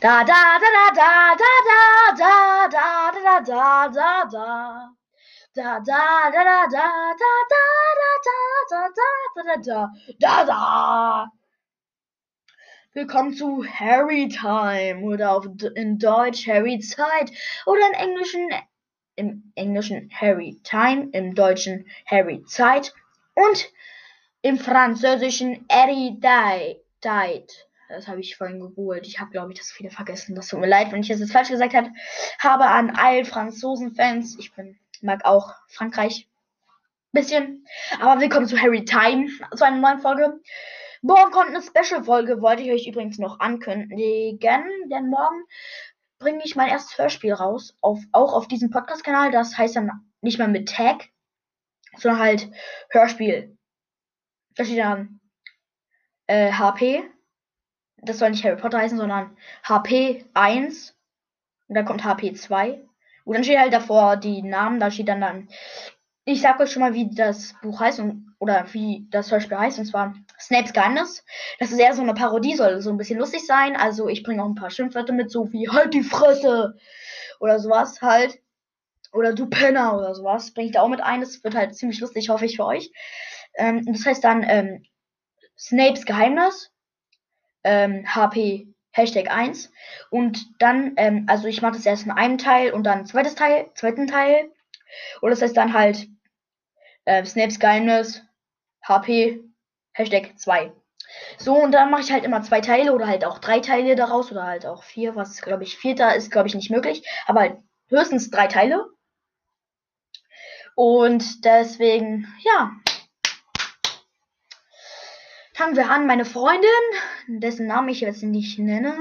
Da da da da da da da da da da da da. Da da da da da da da da da da da da da da. Willkommen zu Harry Time oder auf in Deutsch Harry Zeit oder im Englischen im Englischen Harry Time, im Deutschen Harry Zeit und im Französischen Harry Died. Das habe ich vorhin gegoogelt. Ich habe, glaube ich, das wieder vergessen. Das tut mir leid, wenn ich das jetzt falsch gesagt habe. Habe an allen Franzosen-Fans. Ich bin, mag auch Frankreich. Bisschen. Aber willkommen zu Harry Time. Zu einer neuen Folge. Morgen kommt eine Special-Folge. Wollte ich euch übrigens noch ankündigen. Denn morgen bringe ich mein erstes Hörspiel raus. Auf, auch auf diesem Podcast-Kanal. Das heißt dann nicht mehr mit Tag, sondern halt Hörspiel. Da steht dann äh, HP das soll nicht Harry Potter heißen, sondern HP 1 und dann kommt HP 2. Und dann steht halt davor die Namen, da steht dann dann. Ich sag euch schon mal, wie das Buch heißt und, oder wie das Hörspiel heißt, und zwar Snapes Geheimnis. Das ist eher so eine Parodie, soll so ein bisschen lustig sein. Also ich bringe auch ein paar Schimpfwörter mit, so wie halt die Fresse oder sowas halt. Oder du Penner oder sowas. Bringe ich da auch mit ein. Das wird halt ziemlich lustig, hoffe ich für euch. Ähm, das heißt dann ähm, Snapes Geheimnis ähm, HP Hashtag 1. Und dann, ähm, also ich mache das erst in einem Teil und dann zweites Teil, zweiten Teil. Und das heißt dann halt äh, Snapes Geheimnis HP Hashtag 2. So, und dann mache ich halt immer zwei Teile oder halt auch drei Teile daraus oder halt auch vier, was glaube ich, vierter ist, glaube ich, nicht möglich. Aber halt höchstens drei Teile. Und deswegen, ja, Fangen wir an, meine Freundin, dessen Namen ich jetzt nicht nenne.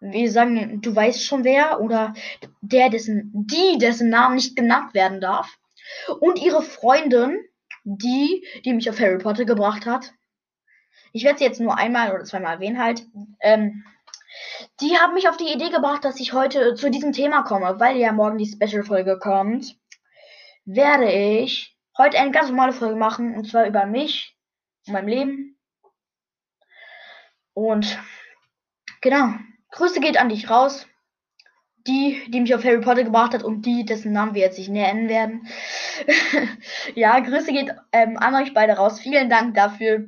Wir sagen, du weißt schon wer, oder der, dessen, die, dessen Namen nicht genannt werden darf. Und ihre Freundin, die, die mich auf Harry Potter gebracht hat. Ich werde sie jetzt nur einmal oder zweimal erwähnen halt. Ähm, die haben mich auf die Idee gebracht, dass ich heute zu diesem Thema komme, weil ja morgen die Special-Folge kommt. Werde ich heute eine ganz normale Folge machen, und zwar über mich und mein Leben und genau, Grüße geht an dich raus. Die, die mich auf Harry Potter gebracht hat und die, dessen Namen wir jetzt nicht nennen werden. ja, Grüße geht ähm, an euch beide raus. Vielen Dank dafür.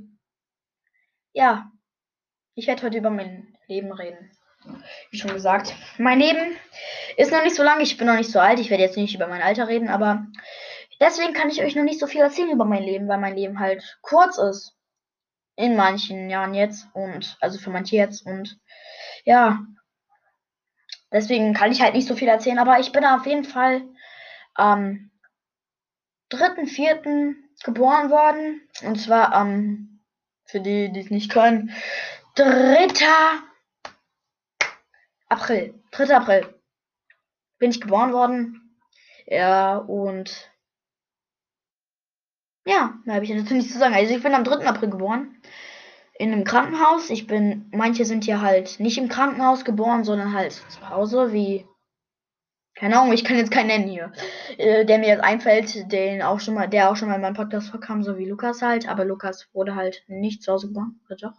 Ja, ich werde heute über mein Leben reden. Wie schon gesagt. Mein Leben ist noch nicht so lang. Ich bin noch nicht so alt. Ich werde jetzt nicht über mein Alter reden, aber deswegen kann ich euch noch nicht so viel erzählen über mein Leben, weil mein Leben halt kurz ist in manchen Jahren jetzt und also für manche jetzt und ja, deswegen kann ich halt nicht so viel erzählen, aber ich bin auf jeden Fall am 3.4. geboren worden und zwar am, für die, die es nicht können, 3. April, 3. April bin ich geboren worden. Ja, und ja, da habe ich dazu nichts zu sagen. Also ich bin am 3. April geboren. In einem Krankenhaus. Ich bin, manche sind ja halt nicht im Krankenhaus geboren, sondern halt zu Hause, wie. Keine Ahnung, ich kann jetzt keinen nennen hier. Äh, der mir jetzt einfällt, den auch schon mal, der auch schon mal in meinem Podcast vorkam, so wie Lukas halt. Aber Lukas wurde halt nicht zu Hause geboren. Oder doch?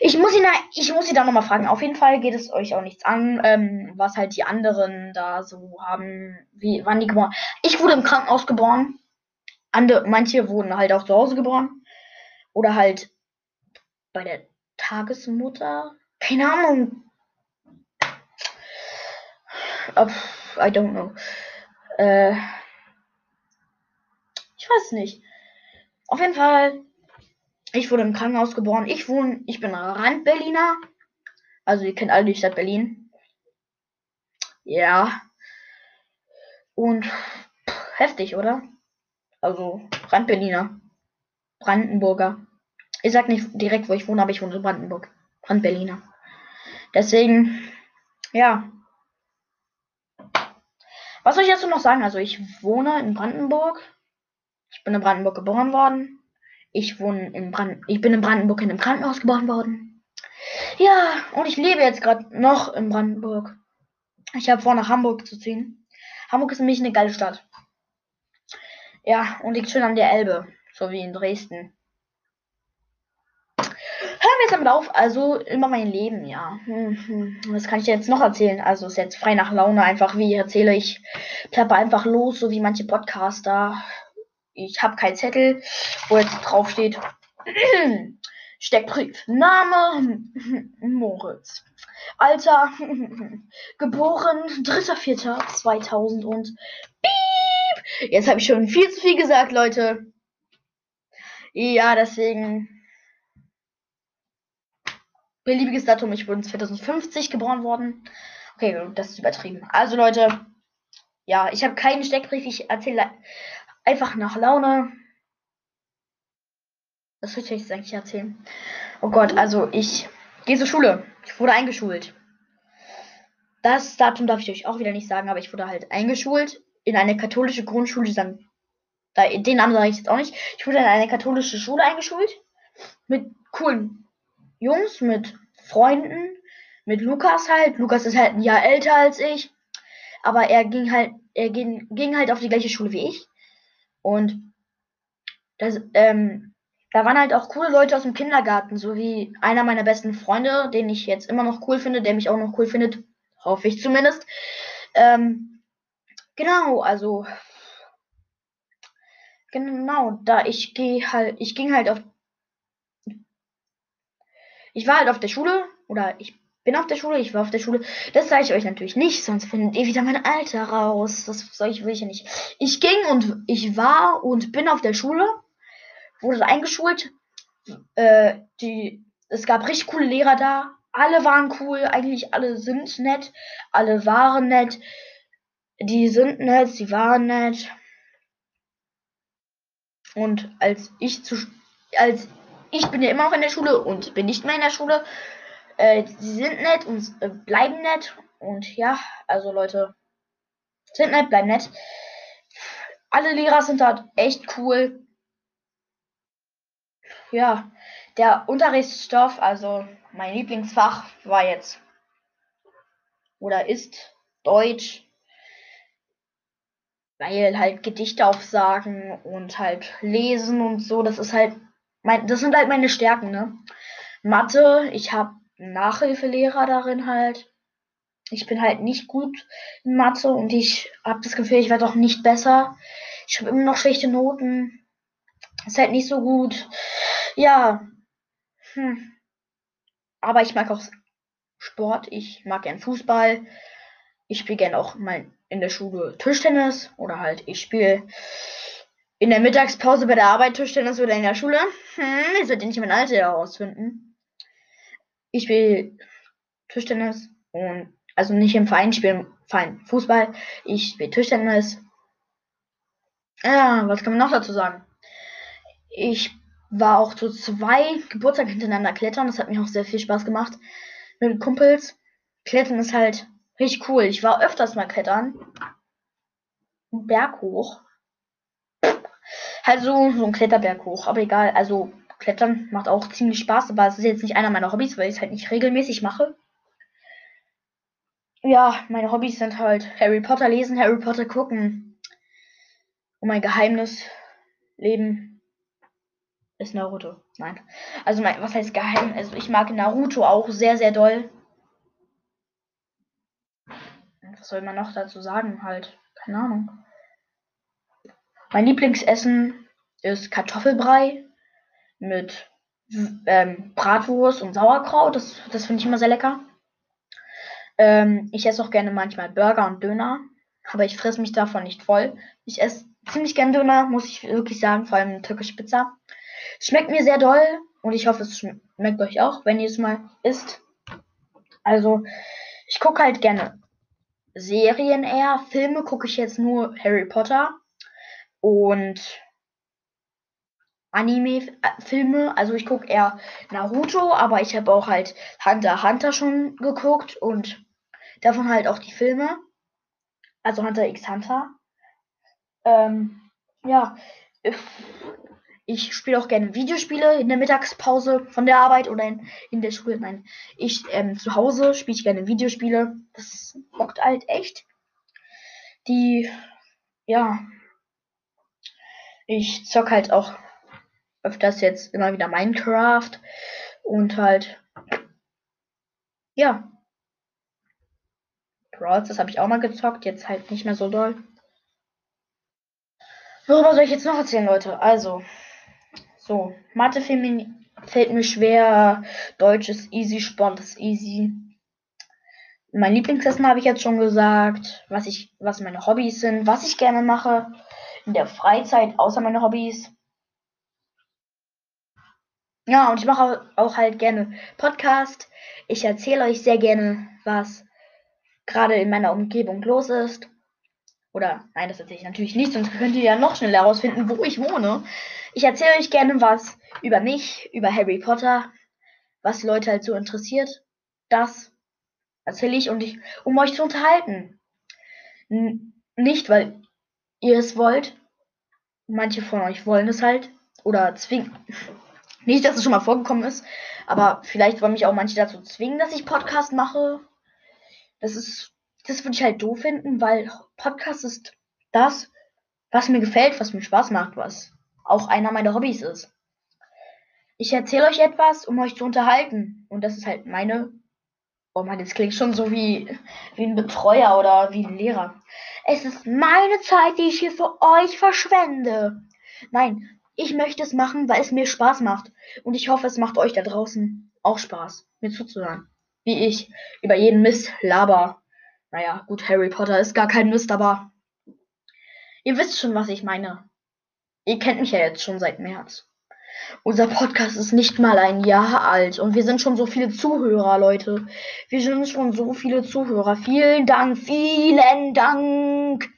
Ich muss ihn, ich muss ihn da nochmal fragen. Auf jeden Fall geht es euch auch nichts an, ähm, was halt die anderen da so haben. Wie, wann die geboren? Ich wurde im Krankenhaus geboren. Andere, manche wurden halt auch zu Hause geboren. Oder halt bei der Tagesmutter. Keine Ahnung. I don't know. Äh, ich weiß nicht. Auf jeden Fall, ich wurde im Krankenhaus geboren. Ich wohne, ich bin Rand-Berliner. Also ihr kennt alle die Stadt Berlin. Ja. Und pff, heftig, oder? Also Rand-Berliner. Brandenburger. Ich sag nicht direkt, wo ich wohne, aber ich wohne in Brandenburg. Rand-Berliner. Deswegen, ja. Was soll ich dazu noch sagen? Also ich wohne in Brandenburg. Ich bin in Brandenburg geboren worden. Ich wohne in Brand ich bin in Brandenburg in einem Krankenhaus geboren worden. Ja, und ich lebe jetzt gerade noch in Brandenburg. Ich habe vor, nach Hamburg zu ziehen. Hamburg ist nämlich eine geile Stadt. Ja, und liegt schön an der Elbe, so wie in Dresden. Hören jetzt damit auf. Also immer mein Leben, ja. Hm, hm. Was kann ich jetzt noch erzählen? Also ist jetzt frei nach Laune einfach, wie erzähle ich. Plapper einfach los, so wie manche Podcaster. Ich habe keinen Zettel, wo jetzt drauf steht. Steckbrief. Name Moritz. Alter geboren 3.4.2000 und Piep. Jetzt habe ich schon viel zu viel gesagt, Leute. Ja, deswegen beliebiges Datum. Ich bin 2050 geboren worden. Okay, das ist übertrieben. Also Leute, ja, ich habe keinen Steckbrief. Ich erzähle einfach nach Laune. Was will ich jetzt eigentlich erzählen? Oh Gott, also ich gehe zur Schule. Ich wurde eingeschult. Das Datum darf ich euch auch wieder nicht sagen, aber ich wurde halt eingeschult in eine katholische Grundschule. Dann, da, den Namen sage ich jetzt auch nicht. Ich wurde in eine katholische Schule eingeschult. Mit coolen Jungs, mit Freunden, mit Lukas halt. Lukas ist halt ein Jahr älter als ich. Aber er ging halt, er ging, ging halt auf die gleiche Schule wie ich. Und das, ähm, da waren halt auch coole Leute aus dem Kindergarten, so wie einer meiner besten Freunde, den ich jetzt immer noch cool finde, der mich auch noch cool findet, hoffe ich zumindest. Ähm, genau, also genau, da ich gehe halt, ich ging halt auf, ich war halt auf der Schule oder ich bin auf der Schule, ich war auf der Schule. Das sage ich euch natürlich nicht, sonst findet ihr wieder mein Alter raus. Das soll ich will ich ja nicht. Ich ging und ich war und bin auf der Schule, wurde eingeschult. Äh, die, es gab richtig coole Lehrer da. Alle waren cool, eigentlich alle sind nett, alle waren nett. Die sind nett, sie waren nett. Und als ich zu als ich bin ja immer noch in der Schule und bin nicht mehr in der Schule äh, sie sind nett und äh, bleiben nett. Und ja, also Leute, sind nett, bleiben nett. Alle Lehrer sind dort echt cool. Ja, der Unterrichtsstoff, also mein Lieblingsfach war jetzt oder ist Deutsch, weil halt Gedichte aufsagen und halt lesen und so, das ist halt mein, das sind halt meine Stärken, ne? Mathe, ich habe Nachhilfelehrer darin halt. Ich bin halt nicht gut in Mathe und ich habe das Gefühl, ich werde auch nicht besser. Ich habe immer noch schlechte Noten. Ist halt nicht so gut. Ja. Hm. Aber ich mag auch Sport. Ich mag gern Fußball. Ich spiele gern auch mal in der Schule Tischtennis oder halt ich spiele in der Mittagspause bei der Arbeit Tischtennis oder in der Schule. Hm, ich sollte nicht mein Alter herausfinden ich spiele Tischtennis und also nicht im Verein, ich spiele im Verein Fußball, ich spiele Tischtennis. Ja, was kann man noch dazu sagen? Ich war auch zu zwei Geburtstagen hintereinander klettern, das hat mir auch sehr viel Spaß gemacht mit Kumpels. Klettern ist halt richtig cool. Ich war öfters mal klettern. Berg hoch. Halt so, so ein Kletterberg hoch, aber egal, also Klettern macht auch ziemlich Spaß, aber es ist jetzt nicht einer meiner Hobbys, weil ich es halt nicht regelmäßig mache. Ja, meine Hobbys sind halt Harry Potter lesen, Harry Potter gucken. Und mein Geheimnis leben ist Naruto. Nein. Also mein, was heißt geheim? Also ich mag Naruto auch sehr, sehr doll. Was soll man noch dazu sagen? Halt, keine Ahnung. Mein Lieblingsessen ist Kartoffelbrei mit ähm, Bratwurst und Sauerkraut. Das, das finde ich immer sehr lecker. Ähm, ich esse auch gerne manchmal Burger und Döner, aber ich fresse mich davon nicht voll. Ich esse ziemlich gern Döner, muss ich wirklich sagen, vor allem türkische Pizza. Schmeckt mir sehr doll und ich hoffe, es schmeckt euch auch, wenn ihr es mal isst. Also, ich gucke halt gerne Serien eher. Filme gucke ich jetzt nur Harry Potter. Und Anime-Filme. Also ich gucke eher Naruto, aber ich habe auch halt Hunter Hunter schon geguckt und davon halt auch die Filme. Also Hunter x Hunter. Ähm, ja, ich spiele auch gerne Videospiele in der Mittagspause von der Arbeit oder in, in der Schule. Nein, ich ähm, zu Hause spiele ich gerne Videospiele. Das bockt halt echt. Die, ja, ich zock halt auch öfters jetzt immer wieder Minecraft Und halt, ja. Brawls, das habe ich auch mal gezockt, jetzt halt nicht mehr so doll. Worüber soll ich jetzt noch erzählen, Leute? Also, so, Mathe fällt mir schwer, Deutsch ist easy, Sport ist easy. Mein Lieblingsessen habe ich jetzt schon gesagt, was ich, was meine Hobbys sind, was ich gerne mache in der Freizeit, außer meine Hobbys. Ja, und ich mache auch halt gerne Podcast. Ich erzähle euch sehr gerne, was gerade in meiner Umgebung los ist. Oder nein, das erzähle ich natürlich nicht, sonst könnt ihr ja noch schneller herausfinden, wo ich wohne. Ich erzähle euch gerne was über mich, über Harry Potter, was Leute halt so interessiert. Das erzähle ich und ich, um euch zu unterhalten. N nicht, weil ihr es wollt. Manche von euch wollen es halt. Oder zwingen. Nicht, dass es schon mal vorgekommen ist, aber vielleicht wollen mich auch manche dazu zwingen, dass ich Podcast mache. Das ist, das würde ich halt doof finden, weil Podcast ist das, was mir gefällt, was mir Spaß macht, was auch einer meiner Hobbys ist. Ich erzähle euch etwas, um euch zu unterhalten. Und das ist halt meine. Oh man, das klingt schon so wie, wie ein Betreuer oder wie ein Lehrer. Es ist meine Zeit, die ich hier für euch verschwende. Nein, ich möchte es machen, weil es mir Spaß macht. Und ich hoffe, es macht euch da draußen auch Spaß, mir zuzuhören. Wie ich über jeden Mist laber. Naja, gut, Harry Potter ist gar kein Mist, aber ihr wisst schon, was ich meine. Ihr kennt mich ja jetzt schon seit März. Unser Podcast ist nicht mal ein Jahr alt und wir sind schon so viele Zuhörer, Leute. Wir sind schon so viele Zuhörer. Vielen Dank, vielen Dank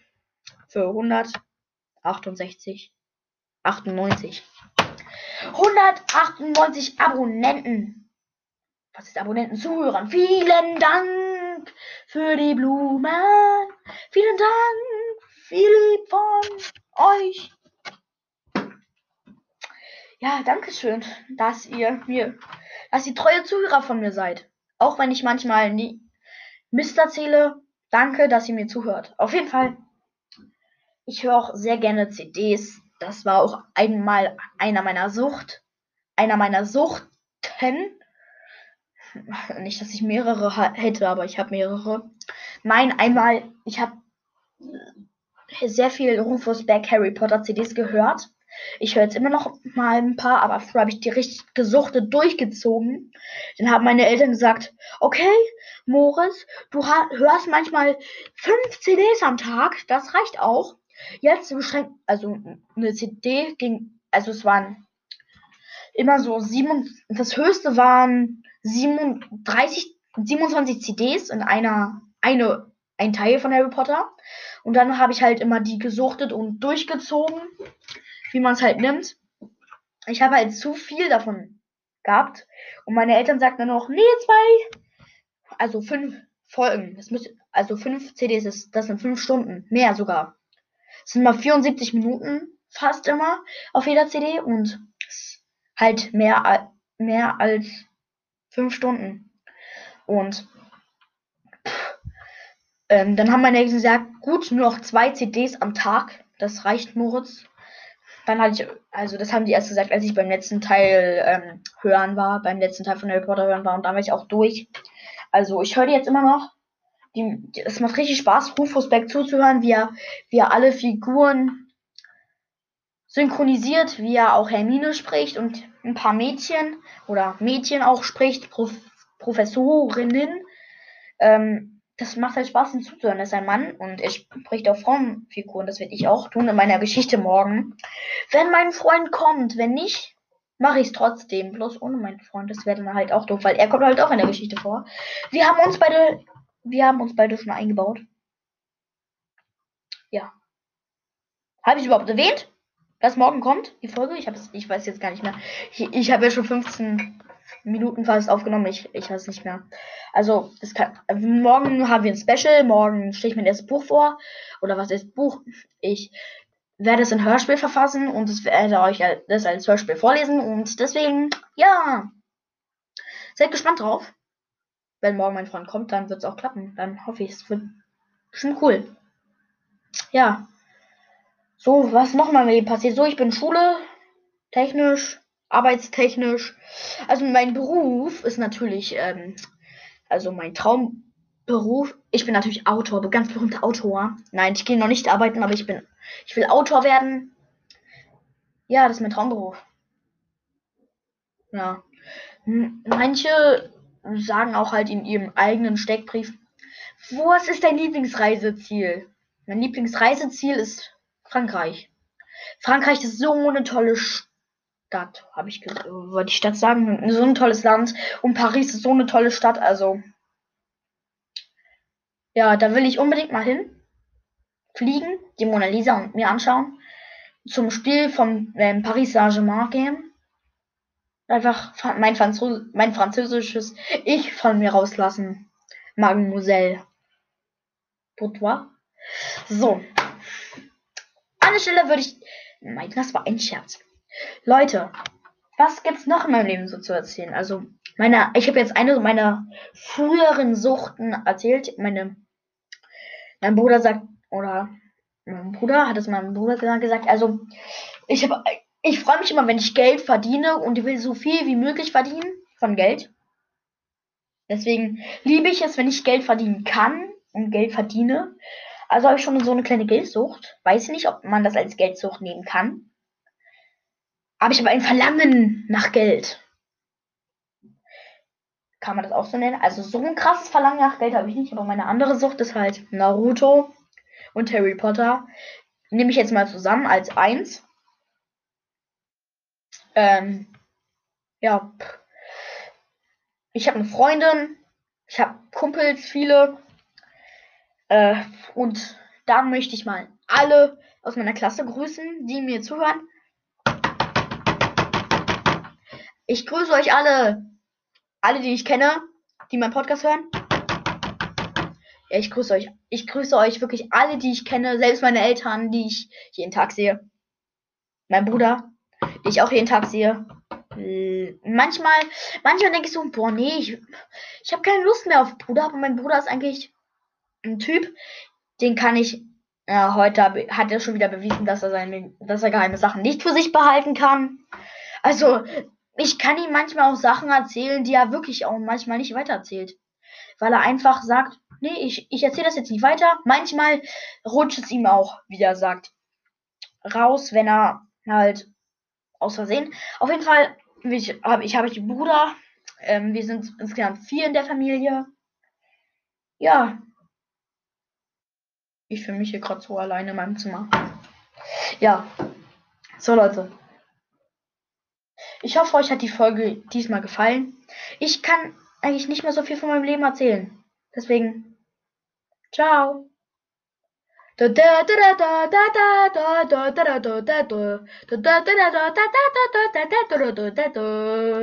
für 168 98. 198 Abonnenten. Was ist Abonnenten? Zuhörern. Vielen Dank für die Blumen. Vielen Dank. Lieb von euch. Ja, danke schön, dass ihr mir, dass ihr treue Zuhörer von mir seid. Auch wenn ich manchmal nie Mist erzähle. Danke, dass ihr mir zuhört. Auf jeden Fall. Ich höre auch sehr gerne CDs, das war auch einmal einer meiner Sucht, einer meiner Suchten. Nicht, dass ich mehrere hätte, aber ich habe mehrere. Nein, einmal, ich habe sehr viel Rufus Beck Harry Potter CDs gehört. Ich höre jetzt immer noch mal ein paar, aber früher habe ich die richtig gesuchtet durchgezogen. Dann haben meine Eltern gesagt, okay, Moritz, du hörst manchmal fünf CDs am Tag, das reicht auch. Jetzt beschränkt, also eine CD ging, also es waren immer so sieben, das höchste waren 37, 27 CDs in einer, eine, ein Teil von Harry Potter. Und dann habe ich halt immer die gesuchtet und durchgezogen, wie man es halt nimmt. Ich habe halt zu viel davon gehabt. Und meine Eltern sagten dann noch, nee, zwei, also fünf Folgen. Das müsste, also fünf CDs, das, das sind fünf Stunden. Mehr sogar. Es sind mal 74 Minuten fast immer auf jeder CD und halt mehr, mehr als 5 Stunden. Und ähm, dann haben meine Eltern gesagt, gut, nur noch zwei CDs am Tag. Das reicht, Moritz. Dann hatte ich, also das haben die erst gesagt, als ich beim letzten Teil ähm, hören war, beim letzten Teil von Harry Potter hören war und dann war ich auch durch. Also ich höre die jetzt immer noch die, es macht richtig Spaß, Rufus Beck zuzuhören, wie er, wie er alle Figuren synchronisiert, wie er auch Hermine spricht und ein paar Mädchen oder Mädchen auch spricht, Prof Professorinnen. Ähm, das macht halt Spaß, ihm zuzuhören. Er ist ein Mann und er spricht auch Frauenfiguren. Das werde ich auch tun in meiner Geschichte morgen. Wenn mein Freund kommt, wenn nicht, mache ich es trotzdem. Bloß ohne meinen Freund. Das wäre dann halt auch doof, weil er kommt halt auch in der Geschichte vor. Wir haben uns beide wir haben uns beide schon eingebaut. Ja. Habe ich überhaupt erwähnt, dass morgen kommt, die Folge? Ich, ich weiß jetzt gar nicht mehr. Ich, ich habe ja schon 15 Minuten fast aufgenommen. Ich, ich weiß nicht mehr. Also, kann, morgen haben wir ein Special. Morgen stelle ich mein erstes Buch vor. Oder was ist Buch? Ich werde es in Hörspiel verfassen und es werde euch das als Hörspiel vorlesen. Und deswegen, ja. Seid gespannt drauf wenn morgen mein Freund kommt, dann wird es auch klappen. Dann hoffe ich, es wird schon cool. Ja. So, was nochmal mit ihm passiert? So, ich bin Schule, technisch, arbeitstechnisch. Also mein Beruf ist natürlich, ähm, also mein Traumberuf. Ich bin natürlich Autor, ganz berühmter Autor. Nein, ich gehe noch nicht arbeiten, aber ich bin, ich will Autor werden. Ja, das ist mein Traumberuf. Ja. Manche sagen auch halt in ihrem eigenen Steckbrief, was ist dein Lieblingsreiseziel? Mein Lieblingsreiseziel ist Frankreich. Frankreich ist so eine tolle Stadt, habe ich wollte die Stadt sagen, so ein tolles Land und Paris ist so eine tolle Stadt, also ja, da will ich unbedingt mal hin. Fliegen, die Mona Lisa und mir anschauen. Zum Spiel von ähm, Paris Saint-Germain gehen einfach mein, Französ mein französisches Ich von mir rauslassen. Mademoiselle. Pourtois. So. An der Stelle würde ich. Nein, das war ein Scherz. Leute, was gibt's noch in meinem Leben so zu erzählen? Also, meine, ich habe jetzt eine meiner früheren Suchten erzählt. Meine, mein Bruder sagt, oder mein Bruder hat es meinem Bruder gesagt. Also, ich habe ich freue mich immer, wenn ich Geld verdiene und ich will so viel wie möglich verdienen von Geld. Deswegen liebe ich es, wenn ich Geld verdienen kann und Geld verdiene. Also habe ich schon so eine kleine Geldsucht. Weiß ich nicht, ob man das als Geldsucht nehmen kann. Aber ich habe ein Verlangen nach Geld. Kann man das auch so nennen? Also so ein krasses Verlangen nach Geld habe ich nicht, aber meine andere Sucht ist halt Naruto und Harry Potter. Nehme ich jetzt mal zusammen als eins. Ähm, ja. Ich habe eine Freundin. Ich habe Kumpels, viele. Äh, und da möchte ich mal alle aus meiner Klasse grüßen, die mir zuhören. Ich grüße euch alle. Alle, die ich kenne, die meinen Podcast hören. Ja, ich grüße euch. Ich grüße euch wirklich alle, die ich kenne, selbst meine Eltern, die ich jeden Tag sehe. Mein Bruder, die ich auch jeden Tag sehe. Manchmal, manchmal denke ich so, boah, nee, ich, ich habe keine Lust mehr auf Bruder, aber mein Bruder ist eigentlich ein Typ, den kann ich, ja, heute hat er schon wieder bewiesen, dass er seine, dass er geheime Sachen nicht für sich behalten kann. Also, ich kann ihm manchmal auch Sachen erzählen, die er wirklich auch manchmal nicht weitererzählt. Weil er einfach sagt, nee, ich, ich erzähle das jetzt nicht weiter. Manchmal rutscht es ihm auch, wie er sagt, raus, wenn er halt aus Versehen. Auf jeden Fall, ich habe ich hab einen Bruder. Ähm, wir sind insgesamt vier in der Familie. Ja. Ich fühle mich hier gerade so alleine in meinem Zimmer. Ja. So, Leute. Ich hoffe, euch hat die Folge diesmal gefallen. Ich kann eigentlich nicht mehr so viel von meinem Leben erzählen. Deswegen, ciao.